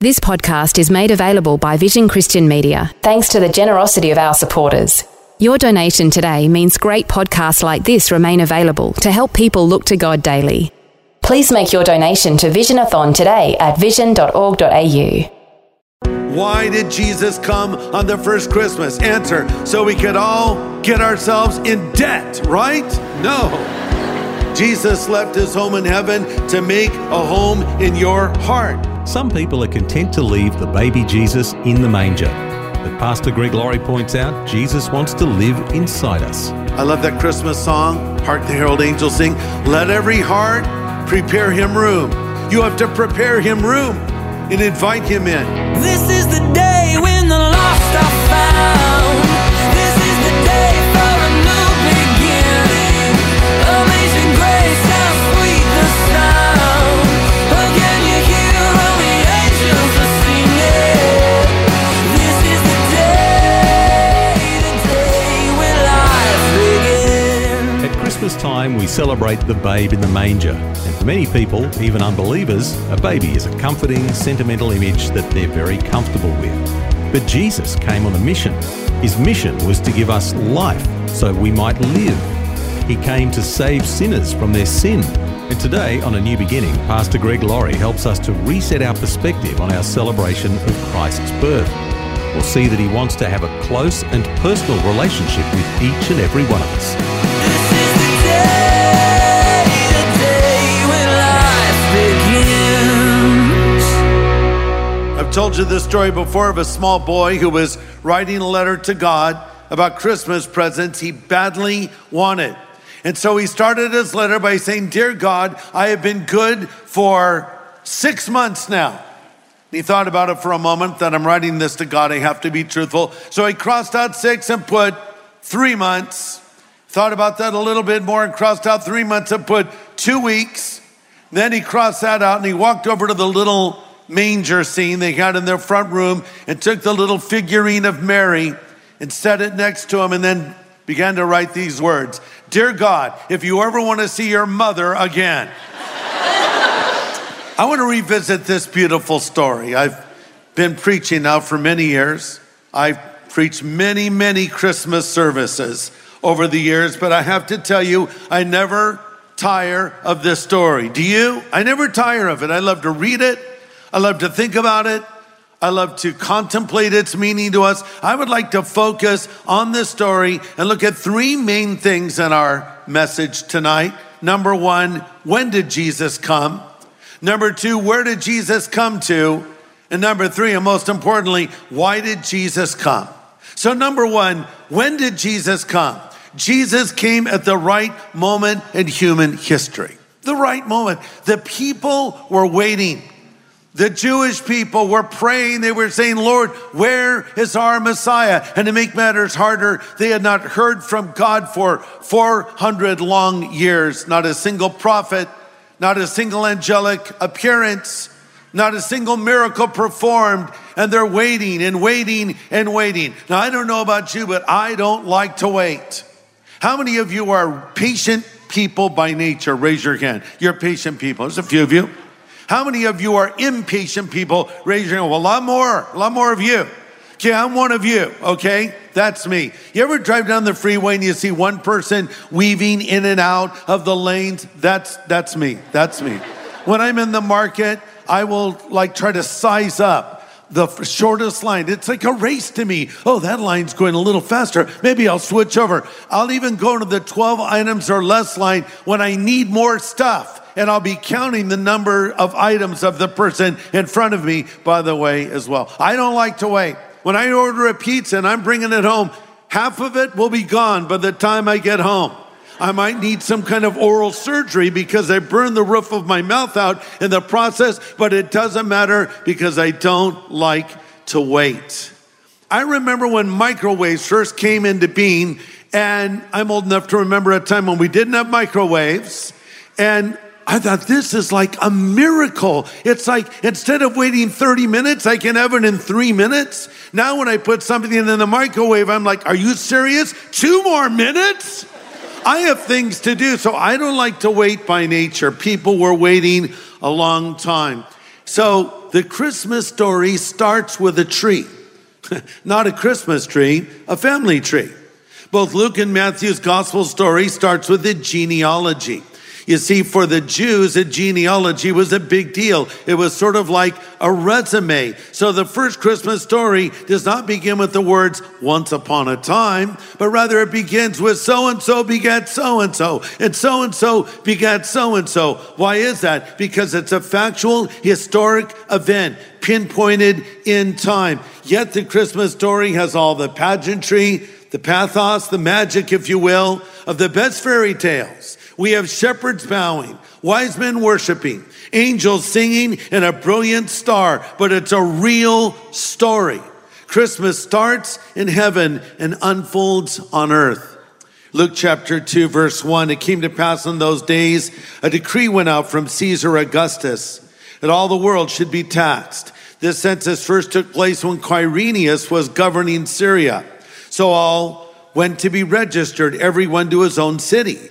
This podcast is made available by Vision Christian Media thanks to the generosity of our supporters. Your donation today means great podcasts like this remain available to help people look to God daily. Please make your donation to Visionathon today at vision.org.au. Why did Jesus come on the first Christmas? Answer so we could all get ourselves in debt, right? No. Jesus left his home in heaven to make a home in your heart. Some people are content to leave the baby Jesus in the manger. But Pastor Greg Laurie points out Jesus wants to live inside us. I love that Christmas song, Hark the Herald Angels Sing. Let every heart prepare him room. You have to prepare him room and invite him in. This is the day when the lost are found. Celebrate the babe in the manger. And for many people, even unbelievers, a baby is a comforting, sentimental image that they're very comfortable with. But Jesus came on a mission. His mission was to give us life so we might live. He came to save sinners from their sin. And today, on A New Beginning, Pastor Greg Laurie helps us to reset our perspective on our celebration of Christ's birth. We'll see that he wants to have a close and personal relationship with each and every one of us. Told you this story before of a small boy who was writing a letter to God about Christmas presents he badly wanted. And so he started his letter by saying, Dear God, I have been good for six months now. He thought about it for a moment that I'm writing this to God, I have to be truthful. So he crossed out six and put three months. Thought about that a little bit more and crossed out three months and put two weeks. Then he crossed that out and he walked over to the little manger scene they had in their front room and took the little figurine of Mary and set it next to him and then began to write these words Dear God, if you ever want to see your mother again, I want to revisit this beautiful story. I've been preaching now for many years. I've preached many, many Christmas services over the years, but I have to tell you, I never tire of this story. Do you? I never tire of it. I love to read it, I love to think about it. I love to contemplate its meaning to us. I would like to focus on this story and look at three main things in our message tonight. Number one, when did Jesus come? Number two, where did Jesus come to? And number three, and most importantly, why did Jesus come? So, number one, when did Jesus come? Jesus came at the right moment in human history. The right moment. The people were waiting. The Jewish people were praying. They were saying, Lord, where is our Messiah? And to make matters harder, they had not heard from God for 400 long years. Not a single prophet, not a single angelic appearance, not a single miracle performed. And they're waiting and waiting and waiting. Now, I don't know about you, but I don't like to wait. How many of you are patient people by nature? Raise your hand. You're patient people. There's a few of you. How many of you are impatient people? Raise your hand. Well, a lot more, a lot more of you. Okay, I'm one of you, okay? That's me. You ever drive down the freeway and you see one person weaving in and out of the lanes? That's that's me. That's me. When I'm in the market, I will like try to size up the shortest line. It's like a race to me. Oh, that line's going a little faster. Maybe I'll switch over. I'll even go to the 12 items or less line when I need more stuff and I'll be counting the number of items of the person in front of me, by the way, as well. I don't like to wait. When I order a pizza and I'm bringing it home, half of it will be gone by the time I get home. I might need some kind of oral surgery because I burned the roof of my mouth out in the process, but it doesn't matter because I don't like to wait. I remember when microwaves first came into being, and I'm old enough to remember a time when we didn't have microwaves. And I thought, this is like a miracle. It's like instead of waiting 30 minutes, I can have it in three minutes. Now, when I put something in the microwave, I'm like, are you serious? Two more minutes? I have things to do, so I don't like to wait by nature. People were waiting a long time. So the Christmas story starts with a tree, not a Christmas tree, a family tree. Both Luke and Matthew's gospel story starts with a genealogy. You see, for the Jews, a genealogy was a big deal. It was sort of like a resume. So the first Christmas story does not begin with the words once upon a time, but rather it begins with so and so begat so and so, and so and so begat so and so. Why is that? Because it's a factual, historic event pinpointed in time. Yet the Christmas story has all the pageantry, the pathos, the magic, if you will, of the best fairy tales. We have shepherds bowing, wise men worshiping, angels singing, and a brilliant star, but it's a real story. Christmas starts in heaven and unfolds on earth. Luke chapter 2, verse 1 It came to pass in those days, a decree went out from Caesar Augustus that all the world should be taxed. This census first took place when Quirinius was governing Syria. So all went to be registered, everyone to his own city.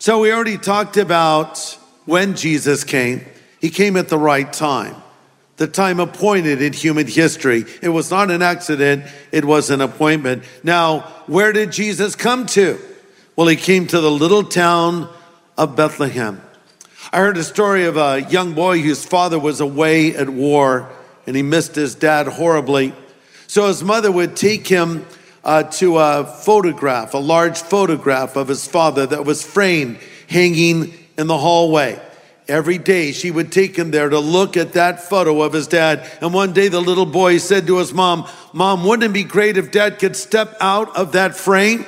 So we already talked about when Jesus came. He came at the right time, the time appointed in human history. It was not an accident, it was an appointment. Now, where did Jesus come to? Well, he came to the little town of Bethlehem. I heard a story of a young boy whose father was away at war and he missed his dad horribly. So his mother would take him uh, to a photograph, a large photograph of his father that was framed, hanging in the hallway. Every day she would take him there to look at that photo of his dad. And one day the little boy said to his mom, Mom, wouldn't it be great if dad could step out of that frame?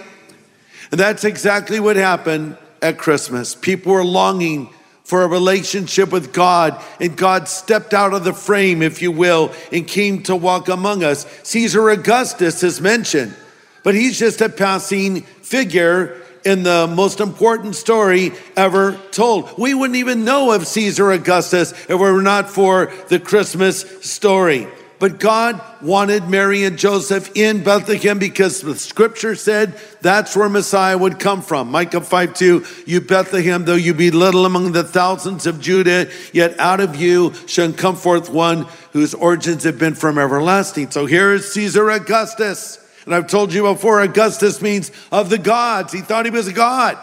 And that's exactly what happened at Christmas. People were longing for a relationship with God, and God stepped out of the frame, if you will, and came to walk among us. Caesar Augustus is mentioned, but he's just a passing figure in the most important story ever told. We wouldn't even know of Caesar Augustus if it were not for the Christmas story. But God wanted Mary and Joseph in Bethlehem because the scripture said that's where Messiah would come from. Micah 5 2, you Bethlehem, though you be little among the thousands of Judah, yet out of you shall come forth one whose origins have been from everlasting. So here is Caesar Augustus. And I've told you before, Augustus means of the gods. He thought he was a god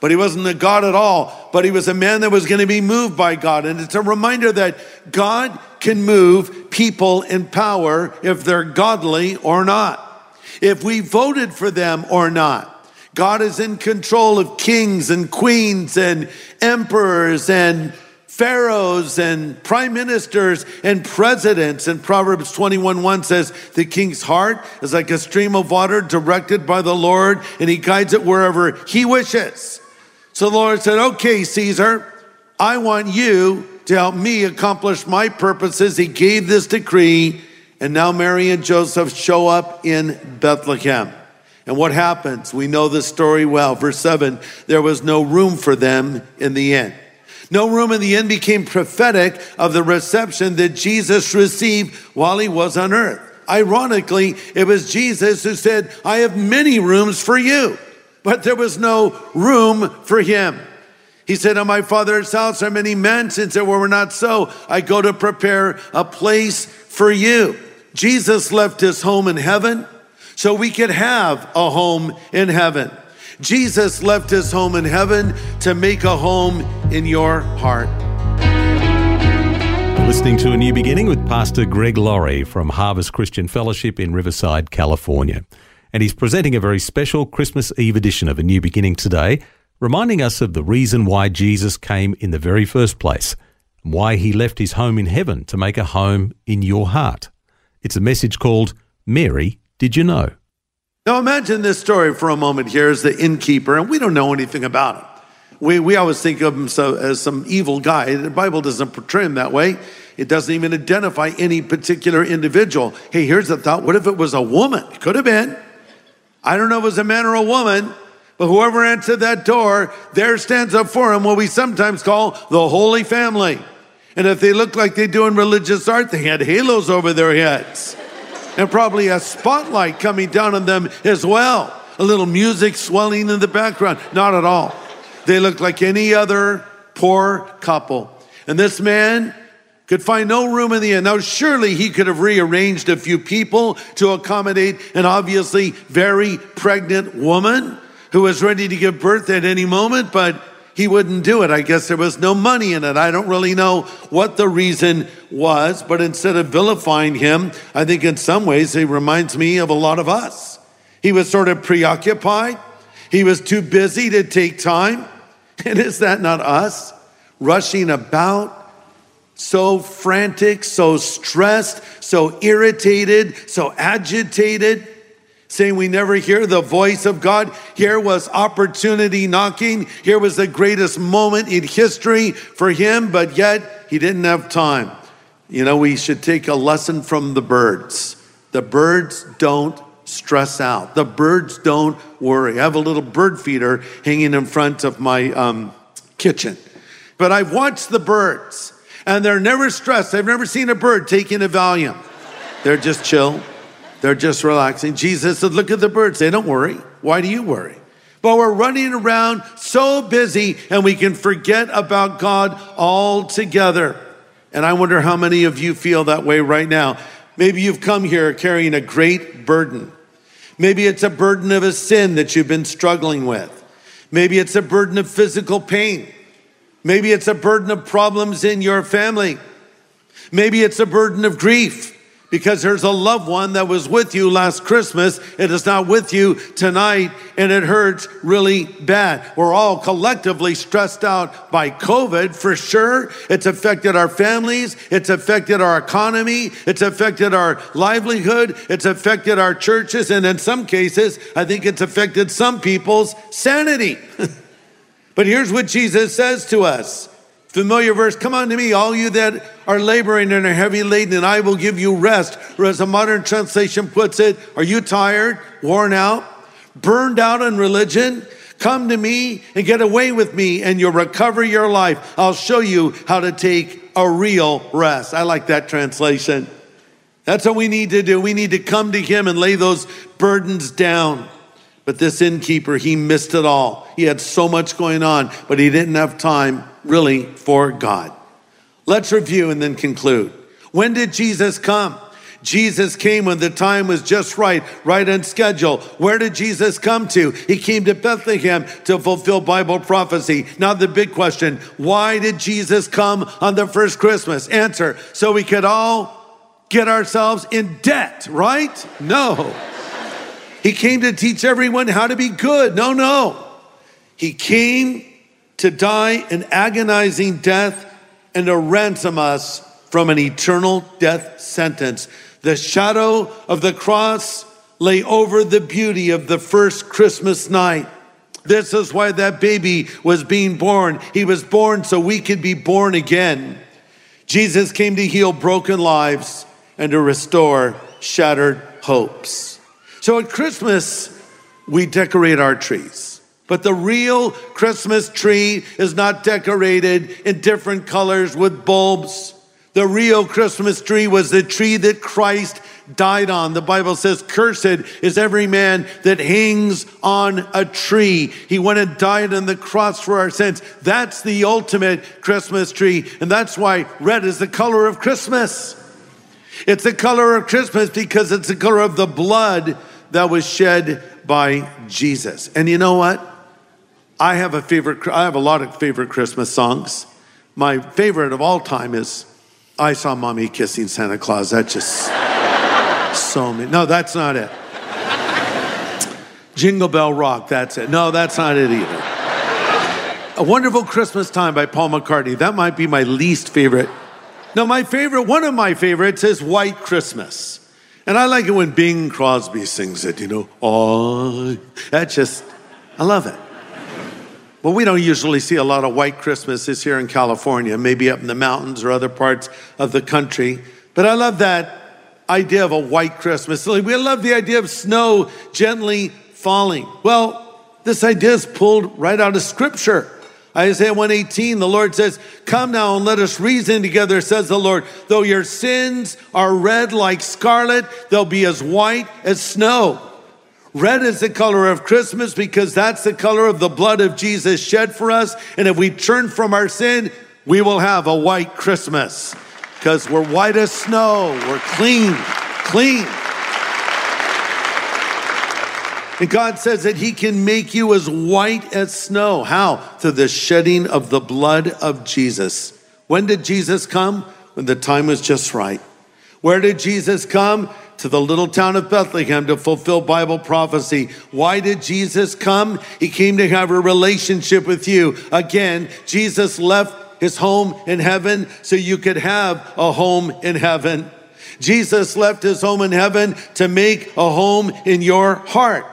but he wasn't a God at all, but he was a man that was going to be moved by God. And it's a reminder that God can move people in power if they're godly or not, if we voted for them or not. God is in control of kings and queens and emperors and pharaohs and prime ministers and presidents. And Proverbs 21 1 says, The king's heart is like a stream of water directed by the Lord, and he guides it wherever he wishes. So the Lord said, Okay, Caesar, I want you to help me accomplish my purposes. He gave this decree, and now Mary and Joseph show up in Bethlehem. And what happens? We know the story well. Verse 7 there was no room for them in the inn. No room in the inn became prophetic of the reception that Jesus received while he was on earth. Ironically, it was Jesus who said, I have many rooms for you but there was no room for him. He said, On my father's house are many mansions, and were not so, I go to prepare a place for you. Jesus left his home in heaven so we could have a home in heaven. Jesus left his home in heaven to make a home in your heart. listening to A New Beginning with Pastor Greg Laurie from Harvest Christian Fellowship in Riverside, California. And he's presenting a very special Christmas Eve edition of A New Beginning today, reminding us of the reason why Jesus came in the very first place, and why he left his home in heaven to make a home in your heart. It's a message called Mary, Did You Know? Now imagine this story for a moment here as the innkeeper, and we don't know anything about him. We, we always think of him so, as some evil guy. The Bible doesn't portray him that way. It doesn't even identify any particular individual. Hey, here's the thought. What if it was a woman? It could have been. I don't know if it was a man or a woman, but whoever answered that door, there stands up for him what we sometimes call the Holy Family. And if they look like they do in religious art, they had halos over their heads and probably a spotlight coming down on them as well. A little music swelling in the background. Not at all. They looked like any other poor couple. And this man could find no room in the inn. Now, surely he could have rearranged a few people to accommodate an obviously very pregnant woman who was ready to give birth at any moment, but he wouldn't do it. I guess there was no money in it. I don't really know what the reason was, but instead of vilifying him, I think in some ways he reminds me of a lot of us. He was sort of preoccupied, he was too busy to take time. And is that not us? Rushing about, so frantic, so stressed, so irritated, so agitated, saying we never hear the voice of God. Here was opportunity knocking. Here was the greatest moment in history for him, but yet he didn't have time. You know, we should take a lesson from the birds. The birds don't stress out. The birds don't worry. I have a little bird feeder hanging in front of my um, kitchen. But I've watched the birds, and they're never stressed. I've never seen a bird taking a Valium. They're just chill. They're just relaxing. Jesus said, Look at the birds. They don't worry. Why do you worry? But we're running around so busy, and we can forget about God altogether. And I wonder how many of you feel that way right now. Maybe you've come here carrying a great burden. Maybe it's a burden of a sin that you've been struggling with. Maybe it's a burden of physical pain. Maybe it's a burden of problems in your family. Maybe it's a burden of grief because there's a loved one that was with you last Christmas. It is not with you tonight, and it hurts really bad. We're all collectively stressed out by COVID for sure. It's affected our families, it's affected our economy, it's affected our livelihood, it's affected our churches, and in some cases, I think it's affected some people's sanity. but here's what Jesus says to us. Familiar verse, come unto me, all you that are laboring and are heavy laden, and I will give you rest. Or as a modern translation puts it, are you tired, worn out, burned out in religion? Come to me and get away with me, and you'll recover your life. I'll show you how to take a real rest. I like that translation. That's what we need to do. We need to come to Him and lay those burdens down. But this innkeeper, he missed it all. He had so much going on, but he didn't have time really for God. Let's review and then conclude. When did Jesus come? Jesus came when the time was just right, right on schedule. Where did Jesus come to? He came to Bethlehem to fulfill Bible prophecy. Now, the big question why did Jesus come on the first Christmas? Answer so we could all get ourselves in debt, right? No. He came to teach everyone how to be good. No, no. He came to die an agonizing death and to ransom us from an eternal death sentence. The shadow of the cross lay over the beauty of the first Christmas night. This is why that baby was being born. He was born so we could be born again. Jesus came to heal broken lives and to restore shattered hopes. So at Christmas, we decorate our trees. But the real Christmas tree is not decorated in different colors with bulbs. The real Christmas tree was the tree that Christ died on. The Bible says, Cursed is every man that hangs on a tree. He went and died on the cross for our sins. That's the ultimate Christmas tree. And that's why red is the color of Christmas. It's the color of Christmas because it's the color of the blood that was shed by Jesus. And you know what? I have a favorite, I have a lot of favorite Christmas songs. My favorite of all time is I saw mommy kissing Santa Claus. That just so me. No, that's not it. Jingle Bell Rock, that's it. No, that's not it either. A Wonderful Christmas Time by Paul McCartney. That might be my least favorite. No, my favorite, one of my favorites is White Christmas. And I like it when Bing Crosby sings it, you know. Oh, that just, I love it. Well, we don't usually see a lot of white Christmases here in California, maybe up in the mountains or other parts of the country. But I love that idea of a white Christmas. We love the idea of snow gently falling. Well, this idea is pulled right out of scripture. Isaiah 118, the Lord says, Come now and let us reason together, says the Lord. Though your sins are red like scarlet, they'll be as white as snow. Red is the color of Christmas because that's the color of the blood of Jesus shed for us. And if we turn from our sin, we will have a white Christmas because we're white as snow. We're clean, clean. And God says that He can make you as white as snow. How? Through the shedding of the blood of Jesus. When did Jesus come? When the time was just right. Where did Jesus come? To the little town of Bethlehem to fulfill Bible prophecy. Why did Jesus come? He came to have a relationship with you. Again, Jesus left his home in heaven so you could have a home in heaven. Jesus left his home in heaven to make a home in your heart.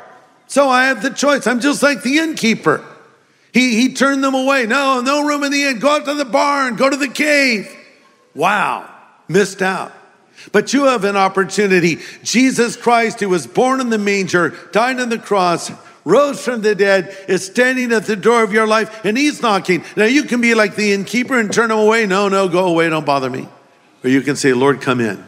So I have the choice. I'm just like the innkeeper. He, he turned them away. No, no room in the inn. Go out to the barn, go to the cave. Wow, missed out. But you have an opportunity. Jesus Christ, who was born in the manger, died on the cross, rose from the dead, is standing at the door of your life, and he's knocking. Now you can be like the innkeeper and turn him away. No, no, go away, don't bother me. Or you can say, Lord, come in.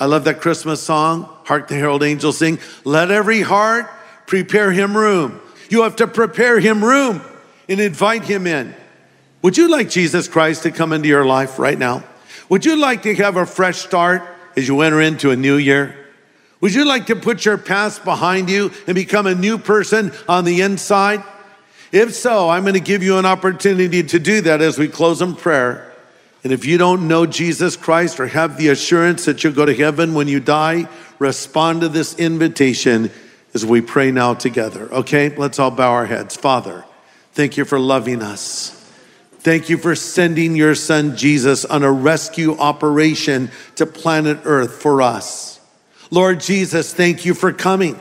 I love that Christmas song, Hark the Herald Angels Sing. Let every heart prepare him room. You have to prepare him room and invite him in. Would you like Jesus Christ to come into your life right now? Would you like to have a fresh start as you enter into a new year? Would you like to put your past behind you and become a new person on the inside? If so, I'm going to give you an opportunity to do that as we close in prayer. And if you don't know Jesus Christ or have the assurance that you'll go to heaven when you die, respond to this invitation as we pray now together. Okay, let's all bow our heads. Father, thank you for loving us. Thank you for sending your son Jesus on a rescue operation to planet Earth for us. Lord Jesus, thank you for coming.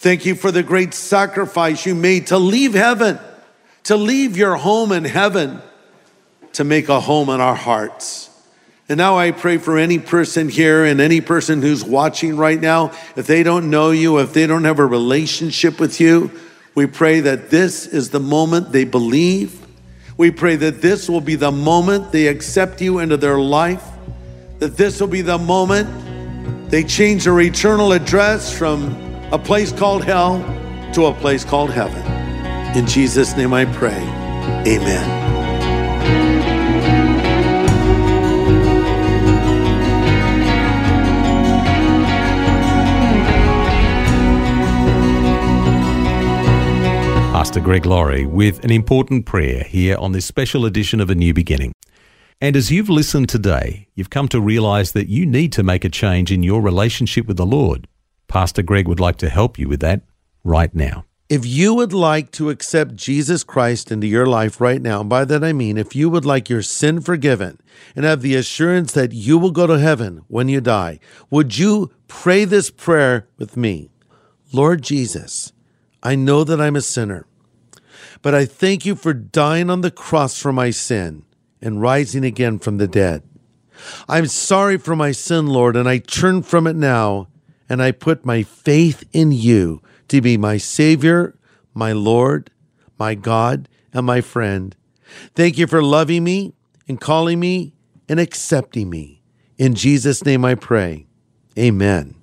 Thank you for the great sacrifice you made to leave heaven, to leave your home in heaven, to make a home in our hearts. And now I pray for any person here and any person who's watching right now, if they don't know you, if they don't have a relationship with you, we pray that this is the moment they believe. We pray that this will be the moment they accept you into their life, that this will be the moment they change their eternal address from a place called hell to a place called heaven. In Jesus' name I pray. Amen. Pastor Greg Laurie with an important prayer here on this special edition of A New Beginning. And as you've listened today, you've come to realize that you need to make a change in your relationship with the Lord. Pastor Greg would like to help you with that right now. If you would like to accept Jesus Christ into your life right now, and by that I mean if you would like your sin forgiven and have the assurance that you will go to heaven when you die, would you pray this prayer with me? Lord Jesus, I know that I'm a sinner. But I thank you for dying on the cross for my sin and rising again from the dead. I'm sorry for my sin, Lord, and I turn from it now, and I put my faith in you to be my Savior, my Lord, my God, and my friend. Thank you for loving me and calling me and accepting me. In Jesus' name I pray. Amen.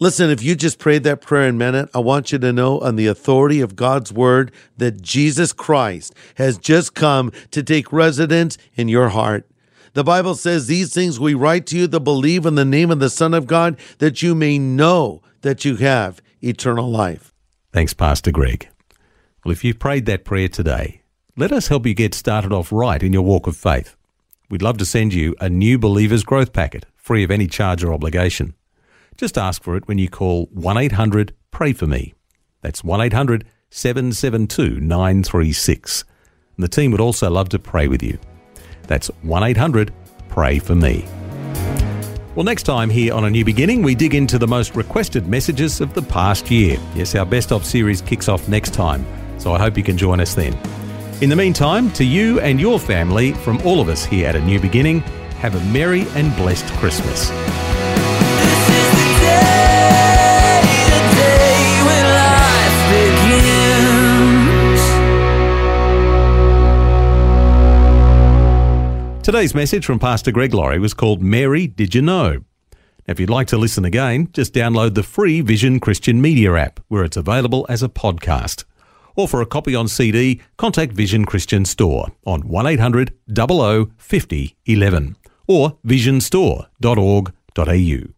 Listen, if you just prayed that prayer meant it, I want you to know on the authority of God's word that Jesus Christ has just come to take residence in your heart. The Bible says, These things we write to you that believe in the name of the Son of God, that you may know that you have eternal life. Thanks, Pastor Greg. Well, if you've prayed that prayer today, let us help you get started off right in your walk of faith. we'd love to send you a new Believer's Growth Packet, free of any charge or obligation. Just ask for it when you call 1 800 Pray For Me. That's 1 800 772 936. And the team would also love to pray with you. That's 1 800 Pray For Me. Well, next time here on A New Beginning, we dig into the most requested messages of the past year. Yes, our Best of series kicks off next time, so I hope you can join us then. In the meantime, to you and your family, from all of us here at A New Beginning, have a merry and blessed Christmas. Today's message from Pastor Greg Laurie was called Mary Did You Know? Now, if you'd like to listen again, just download the free Vision Christian Media app, where it's available as a podcast. Or for a copy on CD, contact Vision Christian Store on 1800 00 50 11 or visionstore.org.au.